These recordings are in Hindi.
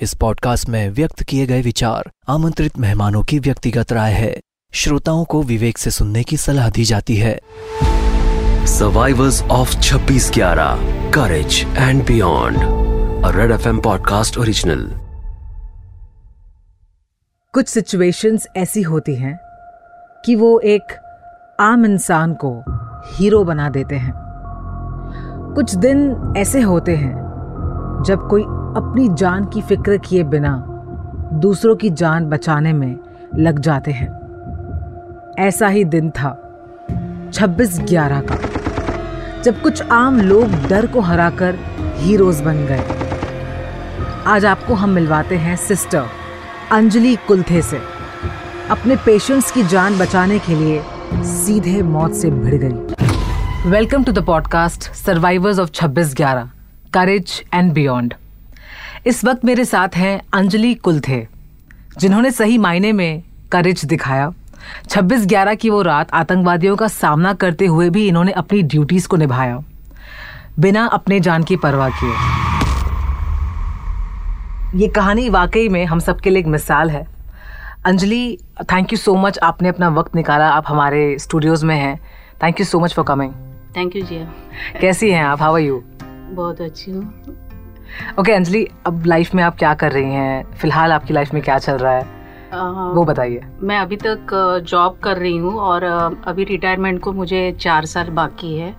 इस पॉडकास्ट में व्यक्त किए गए विचार आमंत्रित मेहमानों की व्यक्तिगत राय है। श्रोताओं को विवेक से सुनने की सलाह दी जाती है। सर्वाइवर्स ऑफ़ 26 ग्यारह courage and beyond red F M podcast original कुछ सिचुएशंस ऐसी होती हैं कि वो एक आम इंसान को हीरो बना देते हैं। कुछ दिन ऐसे होते हैं जब कोई अपनी जान की फ़िक्र किए बिना दूसरों की जान बचाने में लग जाते हैं। ऐसा ही दिन था 26 ग्यारह का, जब कुछ आम लोग डर को हराकर हीरोज बन गए। आज आपको हम मिलवाते हैं सिस्टर अंजलि कुलथे से। अपने पेशेंट्स की जान बचाने के लिए सीधे मौत से भिड़ गई। Welcome to the podcast survivors of 26 ग्यारह, करेज एंड बियॉन्ड। इस वक्त मेरे साथ हैं अंजलि कुलथे जिन्होंने सही मायने में करेज दिखाया। 26 ग्यारह की वो रात आतंकवादियों का सामना करते हुए भी इन्होंने अपनी ड्यूटीज़ को निभाया बिना अपने जान की परवाह किए। ये कहानी वाकई में हम सबके लिए एक मिसाल है। Anjali thank you so much आपने अपना वक्त निकाला आप हमारे स्टूडियोज में हैं। Thank you so much for coming thank you Jiya कैसी हैं आप? हाउ आर यू बहुत अच्छी हूँ। ओके okay, अंजलि अब लाइफ में आप क्या कर रही हैं? फ़िलहाल आपकी लाइफ में क्या चल रहा है? वो बताइए। मैं अभी तक जॉब कर रही हूँ और अभी रिटायरमेंट को मुझे चार साल बाकी है।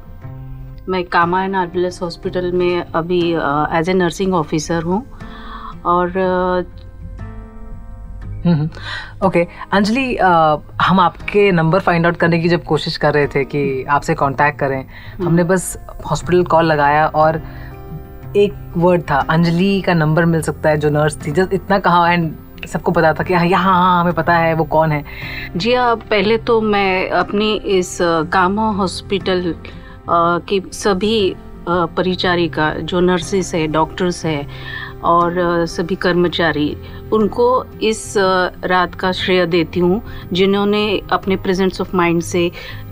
मैं कामा एंड आर्बुलस हॉस्पिटल में अभी एज ए नर्सिंग ऑफिसर हूँ और ओके अंजलि हम आपके नंबर फाइंड आउट करने की जब कोशिश कर रहे थे कि आपसे कांटेक्ट करें हम्म। हमने बस हॉस्पिटल कॉल लगाया और एक वर्ड था, अंजलि का नंबर मिल सकता है, जो नर्स थी। जस्ट इतना कहा एंड सबको पता था कि हाँ यहाँ हाँ हमें पता है, वो कौन है। जी हाँ पहले तो मैं अपनी इस कामा हॉस्पिटल की सभी परिचारिका जो नर्सिस है डॉक्टर्स है, और सभी कर्मचारी, उनको इस रात का श्रेय देती हूँ, जिन्होंने अपने प्रेजेंस ऑफ़ माइंड से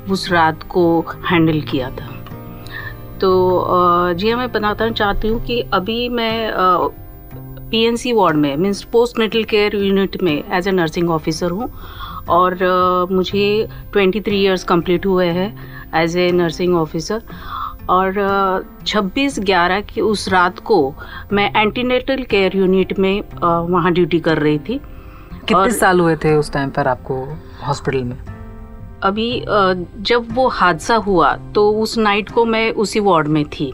उस रात को हैंडल किया था। तो जी हाँ मैं बताना चाहती हूँ कि अभी मैं पीएनसी वार्ड में means post natal care unit में एज ए नर्सिंग ऑफिसर हूँ और uh, मुझे 23 ईयर्स कंप्लीट हुए हैं एज ए नर्सिंग ऑफिसर और छब्बीस ग्यारह की उस रात को मैं एंटीनेटल केयर यूनिट में वहाँ ड्यूटी कर रही थी। कितने साल हुए थे उस टाइम पर आपको हॉस्पिटल में? अभी जब वो हादसा हुआ तो उस नाइट को मैं उसी वार्ड में थी।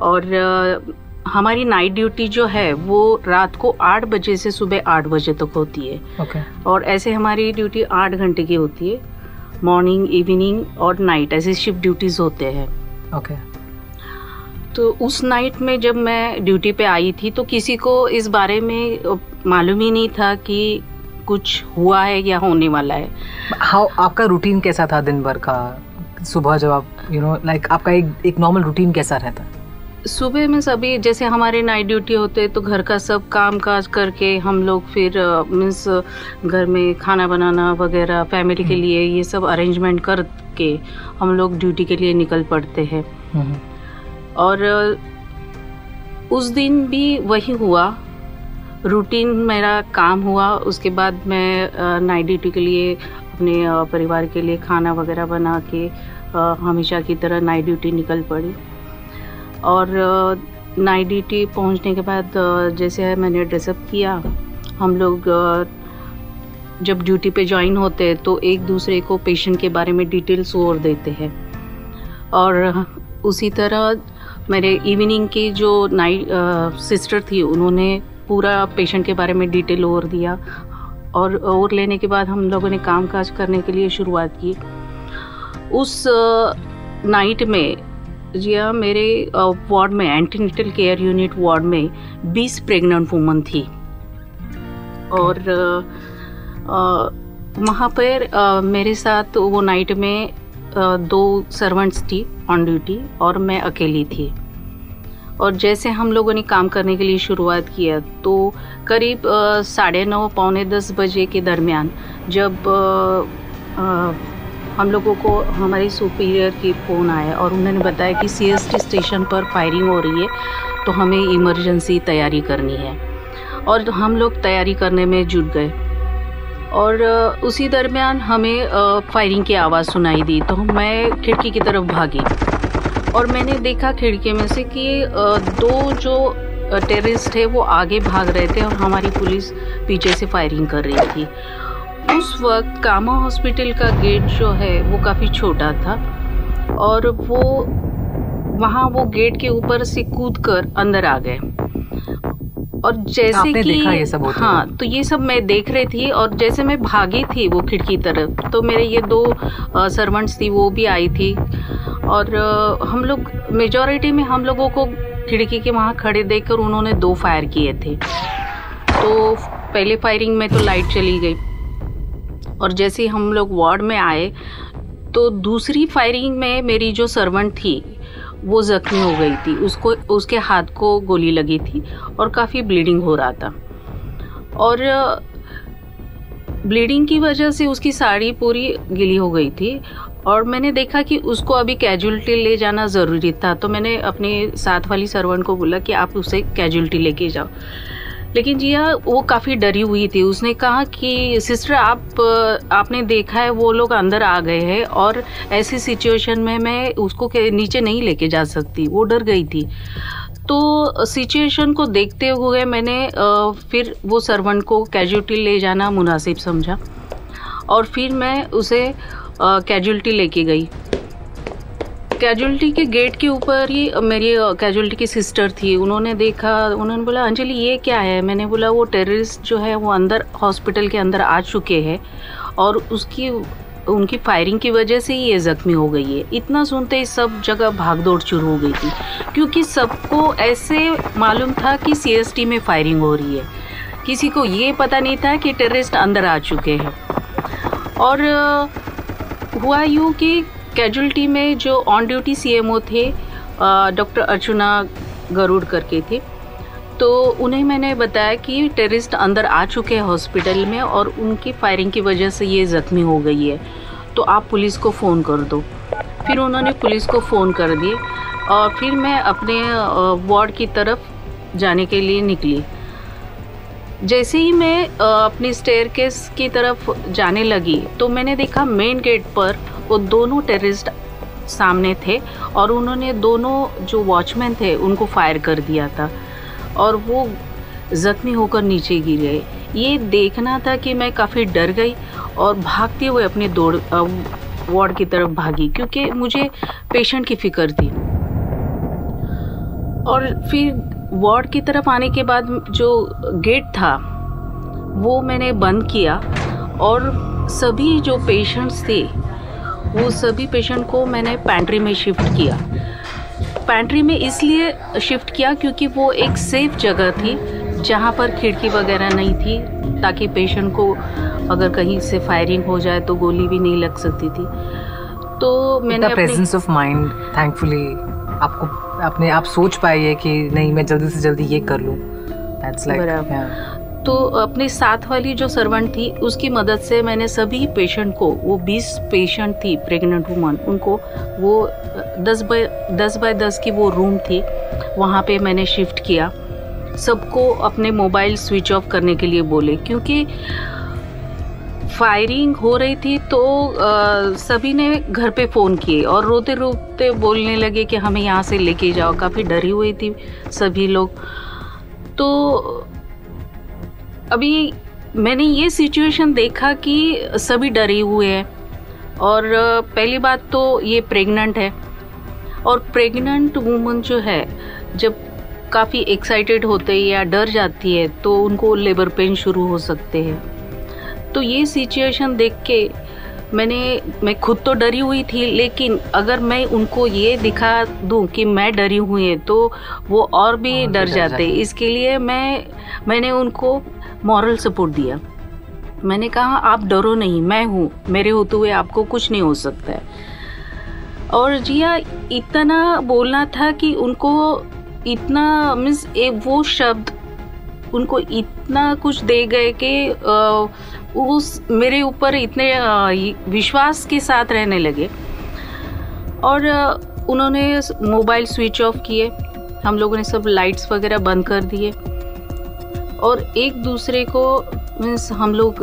और हमारी नाइट ड्यूटी जो है वो रात को आठ बजे से सुबह आठ बजे तक होती है। Okay. और ऐसे हमारी ड्यूटी आठ घंटे की होती है मॉर्निंग इवनिंग और नाइट ऐसे शिफ्ट ड्यूटीज़ होते हैं। ओके तो उस नाइट में जब मैं ड्यूटी पे आई थी तो किसी को इस बारे में मालूम ही नहीं था कि कुछ हुआ है या होने वाला है हाउ आपका रूटीन कैसा था दिन भर का सुबह जब आप यू नो लाइक आपका एक एक नॉर्मल रूटीन कैसा रहता सुबह में सभी जैसे हमारे नाइट ड्यूटी होते तो घर का सब काम काज करके हम लोग फिर मीन्स घर में खाना बनाना वगैरह फैमिली के हम्म। लिए ये सब अरेंजमेंट करके हम लोग ड्यूटी के लिए निकल पड़ते हैं हम्म। और उस दिन भी वही हुआ रूटीन मेरा काम हुआ। उसके बाद मैं नाइट ड्यूटी के लिए अपने परिवार के लिए खाना वगैरह बना के हमेशा की तरह नाइट ड्यूटी निकल पड़ी। और नाइट ड्यूटी पहुँचने के बाद जैसे है मैंने ड्रेसअप किया, हम लोग जब ड्यूटी पे ज्वाइन होते हैं तो एक दूसरे को पेशेंट के बारे में डिटेल्स और देते हैं। और उसी तरह मेरे इवनिंग की जो नाइट सिस्टर थी, उन्होंने पूरा पेशेंट के बारे में डिटेल और दिया। और और लेने के बाद हम लोगों ने काम काज करने के लिए शुरुआत की। उस नाइट में जी हाँ मेरे वार्ड में एंटीनेटल केयर यूनिट वार्ड में 20 प्रेग्नेंट वुमन थी। और वहाँ पर मेरे साथ वो नाइट में दो सर्वेंट्स थी ऑन ड्यूटी और मैं अकेली थी। और जैसे हम लोगों ने काम करने के लिए शुरुआत किया तो करीब साढ़े नौ पौने दस बजे के दरमियान जब आ, हम लोगों को हमारी सुपीरियर की फ़ोन आया और उन्होंने बताया कि सीएसटी स्टेशन पर फायरिंग हो रही है तो हमें इमरजेंसी तैयारी करनी है। और हम लोग तैयारी करने में जुट गए। और उसी दरमियान हमें फायरिंग की आवाज़ सुनाई दी तो मैं खिड़की की तरफ़ भागी। और मैंने देखा खिड़की में से कि दो जो टेररिस्ट थे वो आगे भाग रहे थे और हमारी पुलिस पीछे से फायरिंग कर रही थी। उस वक्त कामा हॉस्पिटल का गेट जो है वो काफ़ी छोटा था और वो वहाँ वो गेट के ऊपर से कूद कर अंदर आ गए। और जैसे कि ये सब हाँ तो ये सब मैं देख रही थी और जैसे मैं भागी थी वो खिड़की तरफ़ तो मेरे ये दो सर्वेंट्स थी वो भी आई थी। और हम लोग मेजोरिटी में हम लोगों को खिड़की के वहाँ खड़े देखकर उन्होंने दो फायर किए थे। तो पहले फायरिंग में तो लाइट चली गई। और जैसे हम लोग वार्ड में आए तो दूसरी फायरिंग में मेरी जो सर्वेंट थी, वो ज़ख्मी हो गई थी। उसको, उसके हाथ को गोली लगी थी और काफ़ी ब्लीडिंग हो रहा था। और ब्लीडिंग की वजह से उसकी साड़ी पूरी गिली हो गई थी और मैंने देखा कि उसको अभी कैजुअलिटी ले जाना ज़रूरी था। तो मैंने अपने साथ वाली सर्वेंट को बोला कि आप उसे कैजुअलिटी लेके जाओ। लेकिन जिया, वो काफ़ी डरी हुई थी। उसने कहा कि, सिस्टर, आप, आपने देखा है, वो लोग अंदर आ गए हैं और ऐसी सिचुएशन में मैं उसको नीचे नहीं लेके जा सकती। वो डर गई थी। तो सिचुएशन को देखते हुए मैंने फिर वो सर्वेंट को कैजुअलिटी ले जाना मुनासिब समझा। और फिर मैं उसे कैजुअलिटी लेके गई। कैजुअलिटी के गेट के ऊपर ही मेरी कैजुअलिटी की सिस्टर थी। उन्होंने देखा, उन्होंने बोला, अंजलि, ये क्या है? मैंने बोला, वो टेररिस्ट जो है, वो अंदर हॉस्पिटल के अंदर आ चुके हैं और उसकी, उनकी फायरिंग की वजह से ही ये ज़ख्मी हो गई है। इतना सुनते ही सब जगह भाग दौड़ शुरू हो गई थी। क्योंकि सबको ऐसे मालूम था कि सीएसटी में फायरिंग हो रही है। किसी को ये पता नहीं था कि टेररिस्ट अंदर आ चुके हैं। और हुआ यूँ कि कैजुअलिटी में जो ऑन ड्यूटी सीएमओ थे डॉक्टर अर्चुना गरुड़ करके थे। तो उन्हें मैंने बताया कि टेररिस्ट अंदर आ चुके हैं हॉस्पिटल में और उनकी फायरिंग की वजह से ये ज़ख्मी हो गई है। तो आप पुलिस को फ़ोन कर दो। फिर उन्होंने पुलिस को फ़ोन कर दिए और फिर मैं अपने वार्ड की तरफ़ जाने के लिए निकली। जैसे ही मैं अपनी स्टेयर की तरफ़ जाने लगी तो मैंने देखा मेन गेट पर वो दोनों टेररिस्ट सामने थे और उन्होंने दोनों जो वॉचमैन थे, उनको फायर कर दिया था और वो ज़ख्मी होकर नीचे गिर गए। ये देखना था कि मैं काफ़ी डर गई और भागते हुए अपने दौड़ वार्ड की तरफ़ भागी, क्योंकि मुझे पेशेंट की फ़िक्र थी। और फिर वार्ड की तरफ़ आने के बाद जो गेट था वो मैंने बंद किया और सभी जो पेशेंट्स थे वो सभी पेशेंट को मैंने पैंट्री में शिफ्ट किया। पैंट्री में इसलिए शिफ्ट किया क्योंकि वो एक सेफ़ जगह थी जहाँ पर खिड़की वगैरह नहीं थी ताकि पेशेंट को अगर कहीं से फायरिंग हो जाए तो गोली भी नहीं लग सकती थी। तो मैंने प्रेजेंस ऑफ़ माइंड थैंकफुली आपको अपने आप सोच पाई है कि नहीं मैं जल्दी से जल्दी ये कर लूँ। दैट्स लाइक तो अपने साथ वाली जो सर्वेंट थी उसकी मदद से मैंने सभी पेशेंट को वो 20 पेशेंट थी प्रेग्नेंट वुमन उनको वो 10 बाय 10 बाय 10 की वो रूम थी वहाँ पे मैंने शिफ्ट किया। सबको अपने मोबाइल स्विच ऑफ़ करने के लिए बोले क्योंकि फायरिंग हो रही थी तो आ, सभी ने घर पे फ़ोन किए और रोते रोते बोलने लगे कि हमें यहाँ से लेके जाओ। काफ़ी डरी हुई थी सभी लोग। तो अभी मैंने ये सिचुएशन देखा कि सभी डरे हुए हैं और पहली बात तो ये प्रेग्नेंट है और प्रेग्नेंट वूमन जो है जब काफ़ी एक्साइटेड होते हैं या डर जाती है तो उनको लेबर पेन शुरू हो सकते हैं। तो ये सिचुएशन देख के मैंने मैं खुद तो डरी हुई थी लेकिन अगर मैं उनको ये दिखा दूँ कि मैं डरी हुई है तो वो और भी और डर जाते। इसके लिए मैं मैंने उनको मॉरल सपोर्ट दिया। मैंने कहा आप डरो नहीं मैं हूँ मेरे होते हुए आपको कुछ नहीं हो सकता है। और जिया इतना बोलना था कि उनको इतना मीन्स वो शब्द उनको इतना कुछ दे गए कि उस मेरे ऊपर इतने विश्वास के साथ रहने लगे। और उन्होंने मोबाइल स्विच ऑफ़ किए। हम लोगों ने सब लाइट्स वगैरह बंद कर दिए। और एक दूसरे को मीन्स हम लोग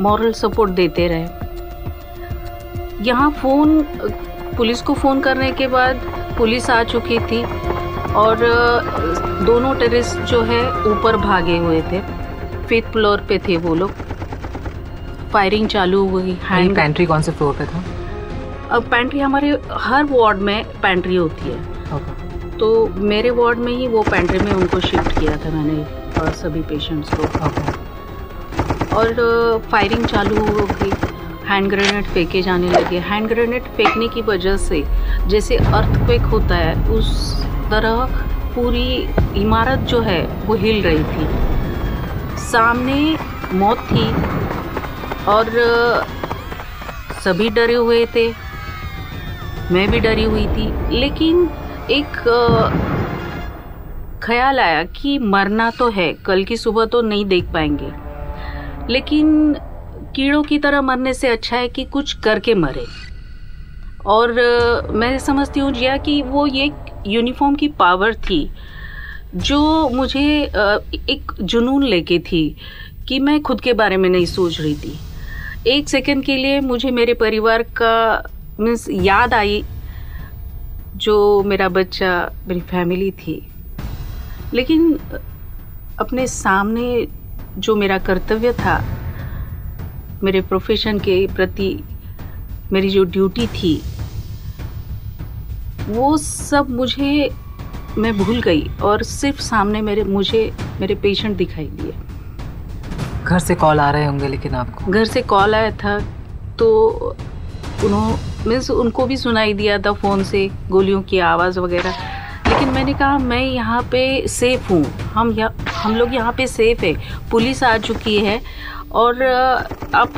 मॉरल सपोर्ट देते रहे। यहाँ फ़ोन, पुलिस को फ़ोन करने के बाद पुलिस आ चुकी थी। और दोनों टेरिस जो है ऊपर भागे हुए थे। फिफ्थ फ्लोर पे थे वो लोग। फायरिंग चालू हुई हैंड पेंट्री कौन से फ्लोर पे था? अब पेंट्री हमारे हर वार्ड में पेंट्री होती है। Okay. तो मेरे वार्ड में ही वो पेंट्री में उनको शिफ्ट किया था मैंने सभी पेशेंट्स को। Okay. और फायरिंग चालू हो गई हैंड ग्रेनेड फेंके जाने लगे। हैंड ग्रेनेड फेंकने की वजह से जैसे अर्थक्वेक होता है उस तरह पूरी इमारत जो है वो हिल रही थी। सामने मौत थी और सभी डरे हुए थे। मैं भी डरी हुई थी। लेकिन एक ख्याल आया कि मरना तो है, कल की सुबह तो नहीं देख पाएँगे। लेकिन कीड़ों की तरह मरने से अच्छा है कि कुछ करके मरे। और मैं समझती हूँ जिया कि वो ये यूनिफॉर्म की पावर थी, जो मुझे एक जुनून लेके थी कि मैं खुद के बारे में नहीं सोच रही थी। एक सेकंड के लिए मुझे मेरे परिवार का मीन्स याद आई, जो मेरा बच्चा, मेरी फैमिली थी। लेकिन, अपने सामने जो मेरा कर्तव्य था, मेरे प्रोफेशन के प्रति मेरी जो ड्यूटी थी, वो सब मुझे, मैं भूल गई और सिर्फ़ सामने मेरे, मुझे मेरे पेशेंट दिखाई दिए। घर से कॉल आ रहे होंगे लेकिन आपको? घर से कॉल आया था तो उन्होंने मीन्स उनको भी सुनाई दिया था फ़ोन से, गोलियों की आवाज़ वगैरह। लेकिन मैंने कहा, मैं यहाँ पे सेफ़ हूँ। हम यहाँ हम लोग यहाँ पे सेफ़ है। पुलिस आ चुकी है और आप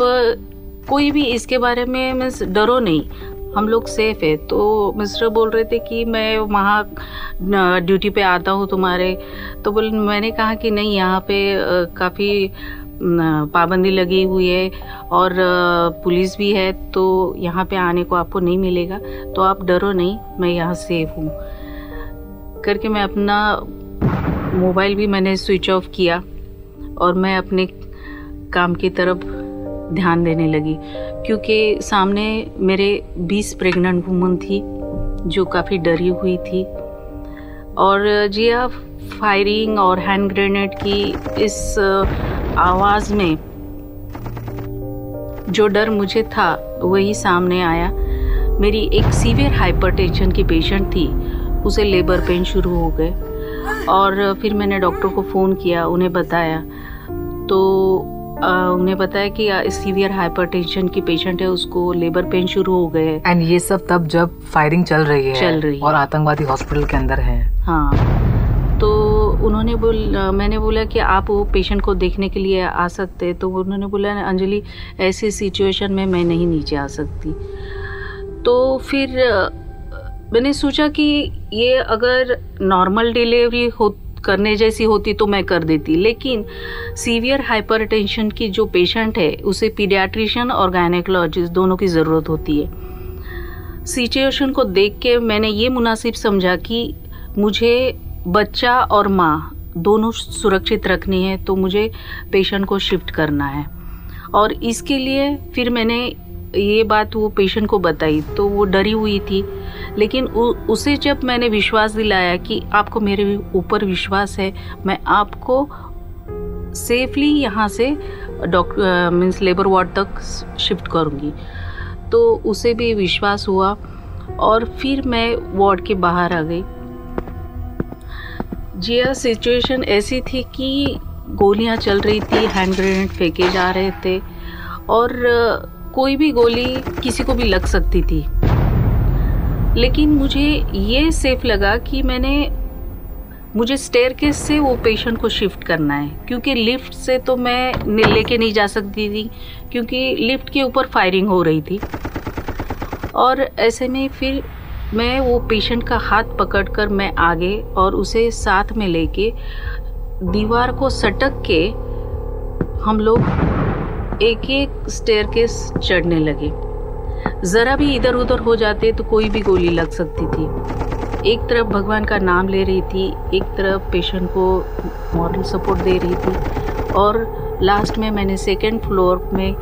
कोई भी इसके बारे में मीन्स डरो नहीं। हम लोग सेफ़ है। तो मिस्टर बोल रहे थे कि मैं वहाँ ड्यूटी पे आता हूँ तुम्हारे। तो बोल, मैंने कहा कि नहीं, यहाँ पे काफ़ी पाबंदी लगी हुई है और पुलिस भी है तो यहाँ पे आने को आपको नहीं मिलेगा तो आप डरो नहीं, मैं यहाँ सेफ़ हूँ। करके मैं अपना मोबाइल भी मैंने स्विच ऑफ़ किया और मैं अपने काम की तरफ़ ध्यान देने लगी, क्योंकि सामने मेरे 20 प्रेग्नेंट वुमन थी, जो काफ़ी डरी हुई थी। और, जी, आप फायरिंग और हैंड ग्रेनेड की इस आवाज़ में जो डर मुझे था वही सामने आया। मेरी एक सीवियर हाइपरटेंशन की पेशेंट थी। उसे लेबर पेन शुरू हो गए। और फिर मैंने डॉक्टर को फ़ोन किया उन्हें बताया। तो आ, उन्हें बताया कि सीवियर हाइपरटेंशन की पेशेंट है उसको लेबर पेन शुरू हो गए एंड ये सब तब जब फायरिंग चल रही है चल रही है। और आतंकवादी हॉस्पिटल के अंदर है। हाँ। तो उन्होंने बोल मैंने बोला कि आप वो पेशेंट को देखने के लिए आ सकते तो उन्होंने बोला, अंजलि, ऐसी सिचुएशन में मैं नहीं नीचे आ सकती। तो फिर मैंने सोचा कि ये अगर नॉर्मल डिलीवरी हो, करने जैसी होती तो मैं कर देती, लेकिन सीवियर हाइपरटेंशन की जो पेशेंट है, उसे पीडियाट्रिशियन और गायनेकोलॉजिस्ट दोनों की ज़रूरत होती है। सिचुएशन को देख के मैंने ये मुनासिब समझा कि मुझे बच्चा और माँ दोनों सुरक्षित रखनी है तो मुझे पेशेंट को शिफ्ट करना है। और इसके लिए फिर मैंने ये बात वो पेशेंट को बताई तो वो डरी हुई थी। लेकिन उ, उसे जब मैंने विश्वास दिलाया कि आपको मेरे ऊपर विश्वास है मैं आपको सेफली यहाँ से डॉक्टर मीन्स लेबर वार्ड तक शिफ्ट करूँगी। तो उसे भी विश्वास हुआ और फिर मैं वार्ड के बाहर आ गई। जिया सिचुएशन ऐसी थी कि गोलियाँ चल रही थी हैंड ग्रेनेड फेंके जा रहे थे और कोई भी गोली किसी को भी लग सकती थी। लेकिन मुझे ये सेफ़ लगा कि मैंने, मुझे स्टेयर केस से वो पेशेंट को शिफ्ट करना है, क्योंकि लिफ्ट से तो मैं लेके नहीं जा सकती थी, क्योंकि लिफ्ट के ऊपर फायरिंग हो रही थी। और ऐसे में फिर मैं वो पेशेंट का हाथ पकड़कर मैं आगे और उसे साथ में लेके दीवार को सटक के हम लोग एक एक स्टेयर केस चढ़ने लगे। ज़रा भी इधर उधर हो जाते तो कोई भी गोली लग सकती थी। एक तरफ़ भगवान का नाम ले रही थी, एक तरफ़ पेशेंट को मॉरल सपोर्ट दे रही थी और लास्ट में मैंने सेकेंड फ्लोर में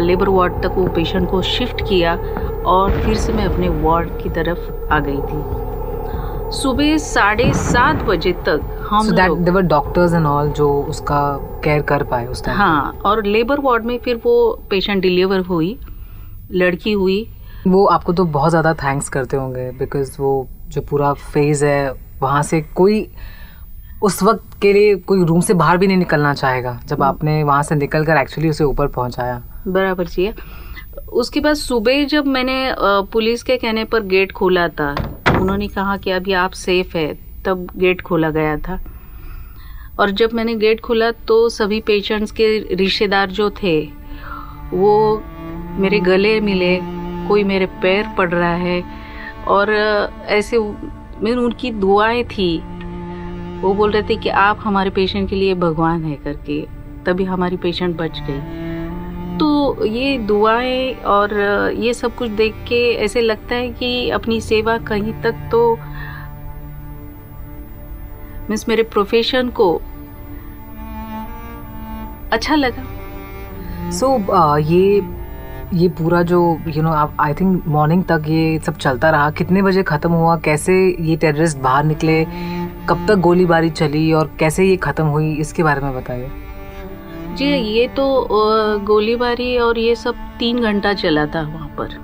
लेबर वार्ड तक वो पेशेंट को शिफ्ट किया और फिर से मैं अपने वार्ड की तरफ़ आ गई थी। सुबह साढ़े सात बजे तक हम so doctors and all जो उसका केयर कर पाए उस टाइम हाँ और लेबर वार्ड में फिर वो पेशेंट डिलीवर हुई लड़की हुई। वो आपको तो बहुत ज़्यादा थैंक्स करते होंगे बिकॉज़ वो जो पूरा फ़ेज़ है वहाँ से कोई उस वक्त के लिए कोई रूम से बाहर भी नहीं निकलना चाहेगा। जब आपने वहाँ से निकल कर एक्चुअली उसे ऊपर पहुँचाया। बराबर जी उसके बाद सुबह जब मैंने पुलिस के कहने पर गेट खोला था, उन्होंने कहा कि अभी आप सेफ़ है, तब गेट खोला गया था। और जब मैंने गेट खोला तो सभी पेशेंट्स के रिश्तेदार जो थे, वो मेरे गले मिले, कोई मेरे पैर पड़ रहा है, और ऐसे मैं उनकी दुआएँ थी। वो बोल रहे थे कि आप हमारे पेशेंट के लिए भगवान है करके, तभी हमारी पेशेंट बच गई। तो ये दुआएँ और ये सब कुछ देख के ऐसे लगता है कि अपनी सेवा कहीं तक तो मीन्स मेरे प्रोफेशन को अच्छा लगा। सो so, uh, ये ये पूरा जो यू नो आप आई थिंक मॉर्निंग तक ये सब चलता रहा। कितने बजे ख़त्म हुआ? कैसे ये टेररिस्ट बाहर निकले? कब तक गोलीबारी चली और कैसे ये ख़त्म हुई? इसके बारे में बताइए। जी, ये तो गोलीबारी और ये सब तीन घंटा चला था वहाँ पर।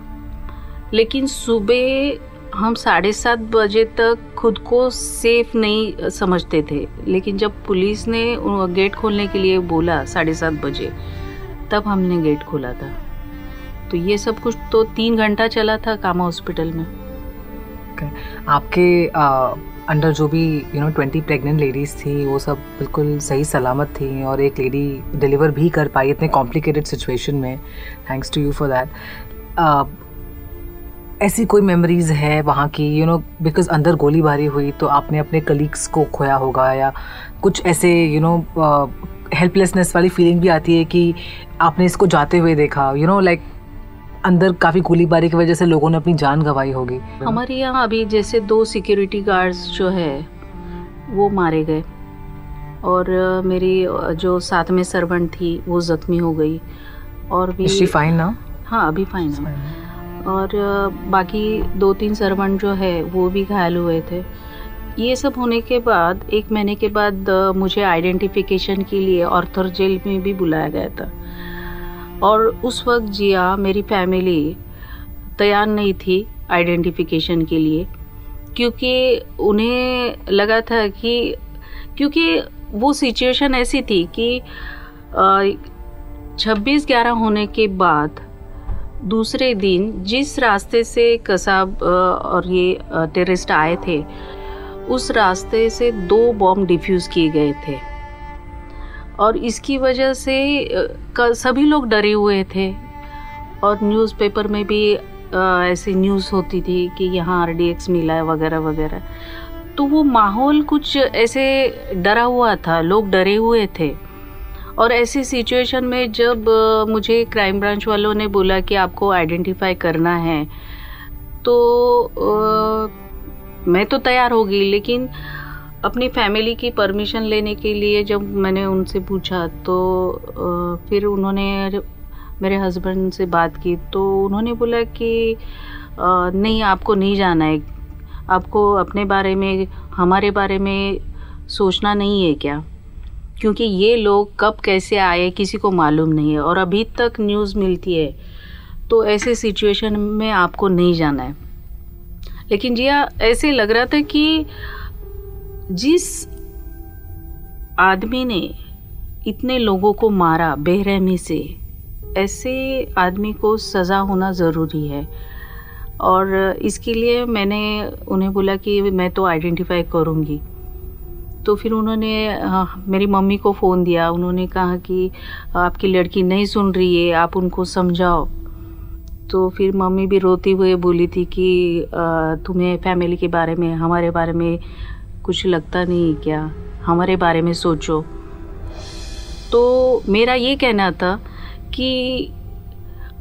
लेकिन सुबह हम साढ़े सात बजे तक खुद को सेफ़ नहीं समझते थे। लेकिन जब पुलिस ने गेट खोलने के लिए बोला साढ़े सात बजे, तब हमने गेट खोला था। तो ये सब कुछ तो तीन घंटा चला था कामा हॉस्पिटल में। आपके अंडर जो भी you know twenty pregnant ladies थी, वो सब बिल्कुल सही सलामत थी और एक लेडी डिलीवर भी कर पाई इतने कॉम्प्लिकेटेड सिचुएशन में। Thanks to you for that ऐसी कोई मेमोरीज है वहाँ की यू नो बिकॉज़ अंदर गोलीबारी हुई तो आपने अपने कलीग्स को खोया होगा या कुछ ऐसे यू नो हेल्पलेसनेस वाली फीलिंग भी आती है कि आपने इसको जाते हुए देखा यू नो लाइक अंदर काफ़ी गोलीबारी की वजह से लोगों ने अपनी जान गंवाई होगी। हमारे यहाँ अभी जैसे दो सिक्योरिटी गार्ड्स जो है वो मारे गए। और मेरी जो साथ में सर्वेंट थी वो जख्मी हो गई। और भी she fine हाँ अभी फाइन है। और बाकी दो तीन सर्वेंट जो है वो भी घायल हुए थे। ये सब होने के बाद एक महीने के बाद मुझे आइडेंटिफिकेशन के लिए ऑर्थर जेल में भी बुलाया गया था। और उस वक्त जिया, मेरी फैमिली तैयार नहीं थी आइडेंटिफिकेशन के लिए, क्योंकि उन्हें लगा था कि, क्योंकि वो सिचुएशन ऐसी थी कि छब्बीस ग्यारह होने के बाद दूसरे दिन जिस रास्ते से कसाब और ये टेररिस्ट आए थे, उस रास्ते से दो बॉम्ब डिफ्यूज़ किए गए थे। और इसकी वजह से सभी लोग डरे हुए थे। और न्यूज़पेपर में भी ऐसी न्यूज़ होती थी कि यहाँ आरडीएक्स मिला है वगैरह वगैरह। तो वो माहौल कुछ ऐसे डरा हुआ था लोग डरे हुए थे। और ऐसी सिचुएशन में जब मुझे क्राइम ब्रांच वालों ने बोला कि आपको आइडेंटिफाई करना है तो अ, मैं तो तैयार हो गई लेकिन अपनी फैमिली की परमिशन लेने के लिए जब मैंने उनसे पूछा तो फिर उन्होंने मेरे हस्बैंड से बात की तो उन्होंने बोला कि नहीं, आपको नहीं जाना है। आपको अपने बारे में, हमारे बारे में सोचना नहीं है क्या? क्योंकि ये लोग कब कैसे आए, किसी को मालूम नहीं है और अभी तक न्यूज़ मिलती है। तो ऐसे सिचुएशन में आपको नहीं जाना है। लेकिन जिया ऐसे लग रहा था कि जिस आदमी ने इतने लोगों को मारा बेरहमी से ऐसे आदमी को सज़ा होना ज़रूरी है। और इसके लिए मैंने उन्हें बोला कि मैं तो आइडेंटिफाई करूँगी। तो फिर उन्होंने हाँ, मेरी मम्मी को फ़ोन दिया। उन्होंने कहा कि आपकी लड़की नहीं सुन रही है आप उनको समझाओ। तो फिर मम्मी भी रोती हुए बोली थी कि तुम्हें फैमिली के बारे में हमारे बारे में कुछ लगता नहीं है क्या? हमारे बारे में सोचो। तो मेरा ये कहना था कि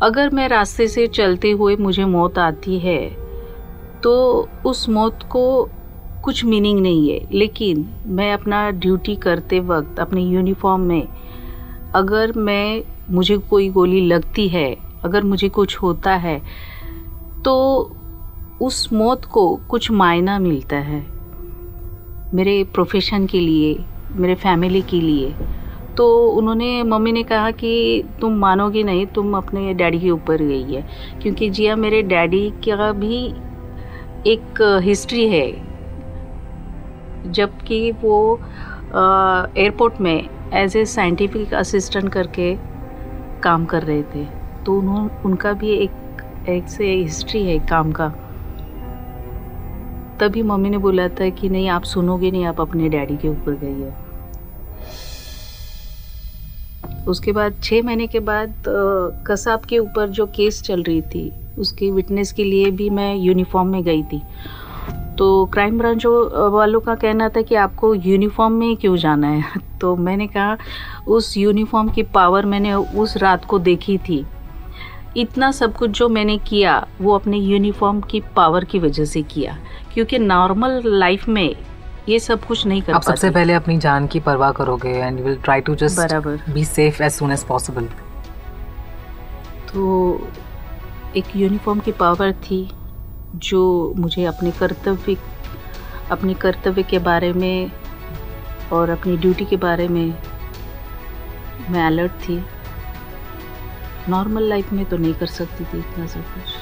अगर मैं रास्ते से चलते हुए मुझे मौत आती है तो उस मौत को कुछ मीनिंग नहीं है। लेकिन मैं अपना ड्यूटी करते वक्त, अपने यूनिफॉर्म में, अगर मैं, मुझे कोई गोली लगती है, अगर मुझे कुछ होता है तो उस मौत को कुछ मायना मिलता है। मेरे प्रोफेशन के लिए, मेरे फैमिली के लिए। तो उन्होंने मम्मी ने कहा कि तुम मानोगी नहीं, तुम अपने डैडी के ऊपर गई है। क्योंकि जिया, मेरे डैडी का भी एक हिस्ट्री है। जबकि वो एयरपोर्ट में एज ए साइंटिफिक असिस्टेंट करके काम कर रहे थे। तो उन्होंने उनका भी एक एक से हिस्ट्री है काम का। तभी मम्मी ने बोला था कि नहीं, आप सुनोगे नहीं, आप अपने डैडी के ऊपर गई है। उसके बाद छः महीने के बाद कसाब के ऊपर जो केस चल रही थी, उसकी विटनेस के लिए भी मैं यूनिफॉर्म में गई थी। तो क्राइम ब्रांच वालों का कहना था कि आपको यूनिफॉर्म में क्यों जाना है? तो मैंने कहा, उस यूनिफॉर्म की पावर मैंने उस रात को देखी थी। इतना सब कुछ जो मैंने किया, वो अपने यूनिफॉर्म की पावर की वजह से किया। क्योंकि नॉर्मल लाइफ में ये सब कुछ नहीं कर आप सबसे पहले अपनी जान की परवाह करोगे and will try to just be safe as soon as possible तो एक यूनिफॉर्म की पावर थी जो मुझे अपने कर्तव्य अपने कर्तव्य के बारे में और अपनी ड्यूटी के बारे में मैं अलर्ट थी। नॉर्मल लाइफ में तो नहीं कर सकती थी इतना सब कुछ।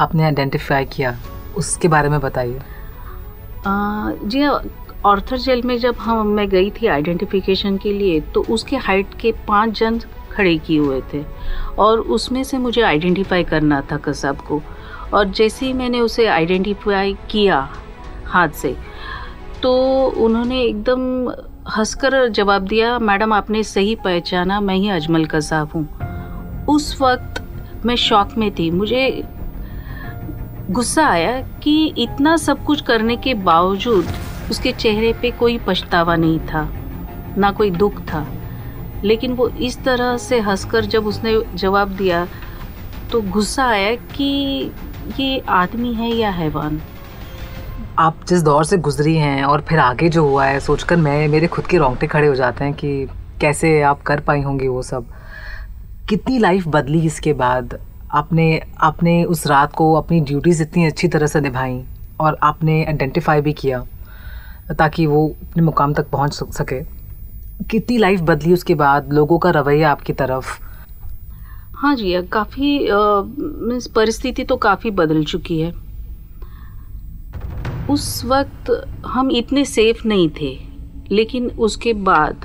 आपने आइडेंटिफाई किया। उसके बारे में बताइए। जी ऑर्थर जेल में जब हम, मैं गई थी आइडेंटिफिकेशन के लिए तो उसके हाइट के पाँच जन खड़े किए हुए थे। और उसमें से मुझे आइडेंटिफाई करना था कसाब को। और जैसे ही मैंने उसे आइडेंटिफाई किया हाथ से तो उन्होंने एकदम हंसकर जवाब दिया, मैडम, आपने सही पहचाना, मैं ही अजमल कसाब हूँ। उस वक्त मैं शौक में थी। मुझे गुस्सा आया कि इतना सब कुछ करने के बावजूद उसके चेहरे पे कोई पछतावा नहीं था, ना कोई दुख था। लेकिन वो इस तरह से हंसकर जब उसने जवाब दिया तो गुस्सा आया कि ये आदमी है या हैवान? आप जिस दौर से गुजरी हैं और फिर आगे जो हुआ है, सोचकर मैं, मेरे खुद के रोंगटे खड़े हो जाते हैं कि कैसे आप कर पाई होंगी वो सब। कितनी लाइफ बदली इसके बाद? आपने आपने उस रात को अपनी ड्यूटीज़ इतनी अच्छी तरह से निभाई और आपने आइडेंटिफाई भी किया ताकि वो अपने मुकाम तक पहुँच सके कितनी लाइफ बदली उसके बाद? लोगों का रवैया आपकी तरफ़? हाँ जी काफ़ी मीन्स परिस्थिति तो काफ़ी बदल चुकी है। उस वक्त हम इतने सेफ़ नहीं थे, लेकिन उसके बाद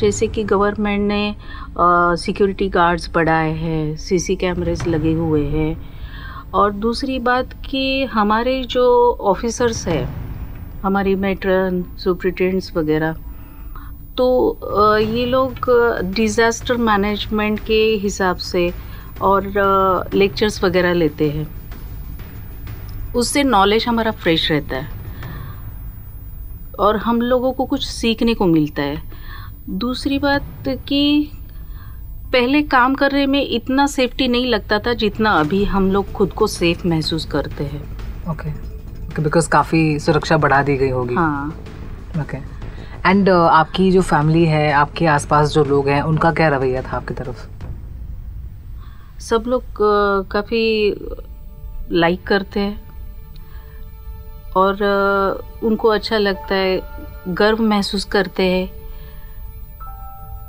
जैसे कि गवर्नमेंट ने सिक्योरिटी गार्ड्स बढ़ाए हैं सीसी कैमरेज लगे हुए हैं। और दूसरी बात कि हमारे जो ऑफिसर्स हैं, हमारी मेट्रन सुप्रिटेंडेंट्स वगैरह तो ये लोग डिज़ास्टर मैनेजमेंट के हिसाब से और लेक्चर्स वगैरह लेते हैं। उससे नॉलेज हमारा फ्रेश रहता है। और हम लोगों को कुछ सीखने को मिलता है। दूसरी बात कि पहले काम करने में इतना सेफ्टी नहीं लगता था जितना अभी हम लोग खुद को सेफ़ महसूस करते हैं। Okay okay. बिकॉज़ okay, काफ़ी सुरक्षा बढ़ा दी गई होगी। हाँ। Okay okay. एंड uh, आपकी जो फैमिली है आपके आसपास जो लोग हैं उनका क्या रवैया था आपकी तरफ़? सब लोग uh, काफ़ी लाइक करते हैं। और uh, उनको अच्छा लगता है गर्व महसूस करते हैं।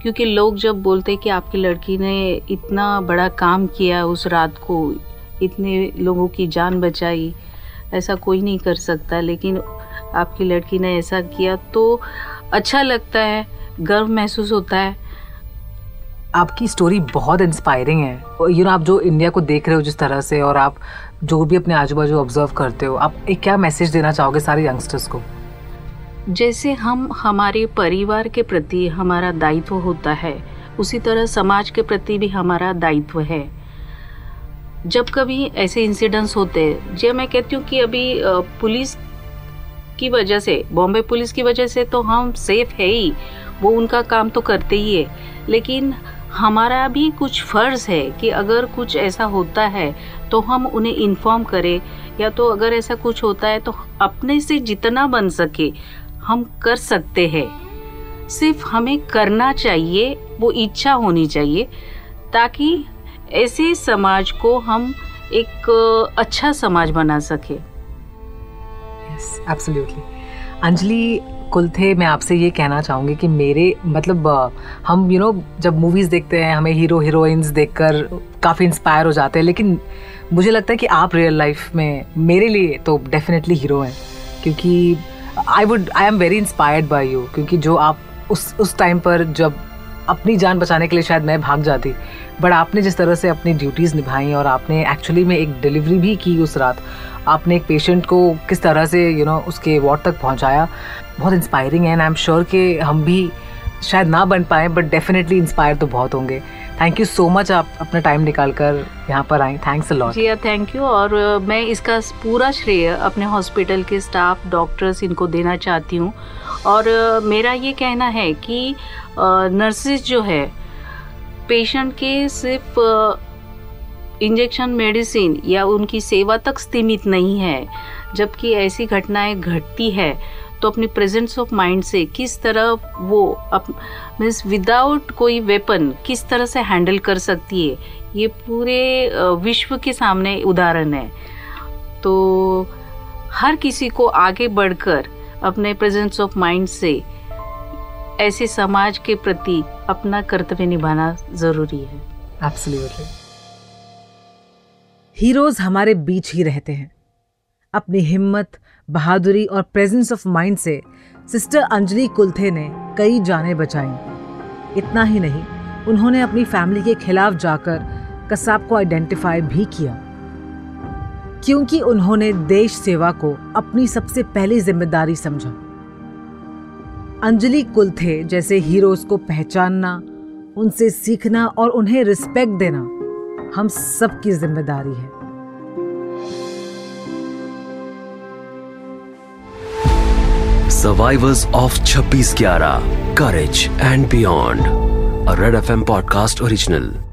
क्योंकि लोग जब बोलते कि आपकी लड़की ने इतना बड़ा काम किया उस रात को, इतने लोगों की जान बचाई, ऐसा कोई नहीं कर सकता। लेकिन आपकी लड़की ने ऐसा किया तो अच्छा लगता है, गर्व महसूस होता है। आपकी स्टोरी बहुत इंस्पायरिंग है। यू नो आप जो इंडिया को देख रहे हो जिस तरह से और आप जो भी अपने आजू बाजू ऑब्ज़र्व करते हो, आप एक क्या मैसेज देना चाहोगे सारे यंगस्टर्स को? जैसे हम हमारे परिवार के प्रति हमारा दायित्व होता है, उसी तरह समाज के प्रति भी हमारा दायित्व है। जब कभी ऐसे इंसिडेंट्स होते हैं जो मैं कहती हूँ कि अभी पुलिस की वजह से, बॉम्बे पुलिस की वजह से तो हम सेफ़ है ही, वो उनका काम तो करते ही है। लेकिन हमारा भी कुछ फ़र्ज़ है कि अगर कुछ ऐसा होता है तो हम उन्हें इन्फॉर्म करें, या तो अगर ऐसा कुछ होता है तो अपने से जितना बन सके हम कर सकते हैं। सिर्फ़ हमें करना चाहिए वो इच्छा होनी चाहिए ताकि ऐसे समाज को हम एक अच्छा समाज बना सके। एब्सोल्युटली अंजलि कुलथे मैं आपसे ये कहना चाहूँगी कि मेरे मतलब हम यू you नो know, जब मूवीज़ देखते हैं हमें हीरो हीरोइंस देखकर काफ़ी इंस्पायर हो जाते हैं लेकिन मुझे लगता है कि आप रियल लाइफ में मेरे लिए तो डेफिनेटली हीरो हैं क्योंकि I would I am very inspired by you क्योंकि जो आप उस उस टाइम पर जब अपनी जान बचाने के लिए शायद मैं भाग जाती बट आपने जिस तरह से अपनी ड्यूटीज़ निभाई और आपने एक्चुअली में एक डिलीवरी भी की उस रात आपने एक पेशेंट को किस तरह से यू you नो know, उसके वार्ड तक पहुँचाया बहुत इंस्पायरिंग है एंड आई एम श्योर कि हम भी शायद ना बन पाए बट डेफिनेटली इंस्पायर तो बहुत होंगे। थैंक यू सो मच आप अपना टाइम निकाल कर यहाँ पर आए। Thanks lot ji thank you और मैं इसका पूरा श्रेय अपने हॉस्पिटल के स्टाफ डॉक्टर्स इनको देना चाहती हूँ। और मेरा ये कहना है कि नर्सिस जो है पेशेंट के सिर्फ़ इंजेक्शन मेडिसिन या उनकी सेवा तक सीमित नहीं है, जबकि ऐसी घटनाएँ घटती है तो अपनी प्रेजेंस ऑफ़ माइंड से किस तरह वो मीन्स विदाउट कोई वेपन किस तरह से हैंडल कर सकती है? ये पूरे विश्व के सामने उदाहरण है। तो हर किसी को आगे बढ़कर अपने प्रेजेंस ऑफ़ माइंड से ऐसे समाज के प्रति अपना कर्तव्य निभाना ज़रूरी है। एब्सोल्युटली हीरोज हमारे बीच ही रहते हैं। अपनी हिम्मत बहादुरी और प्रेजेंस ऑफ़ माइंड से सिस्टर अंजलि कुलथे ने कई जानें बचाई। इतना ही नहीं, उन्होंने अपनी फैमिली के खिलाफ जाकर कसाब को आइडेंटिफाई भी किया। क्योंकि उन्होंने देश सेवा को अपनी सबसे पहली ज़िम्मेदारी समझा। अंजलि कुलथे जैसे हीरोज को पहचानना, उनसे सीखना और उन्हें रिस्पेक्ट देना, हम सबकी ज़िम्मेदारी है। Survivors of 26 Courage and Beyond, a Red FM podcast original.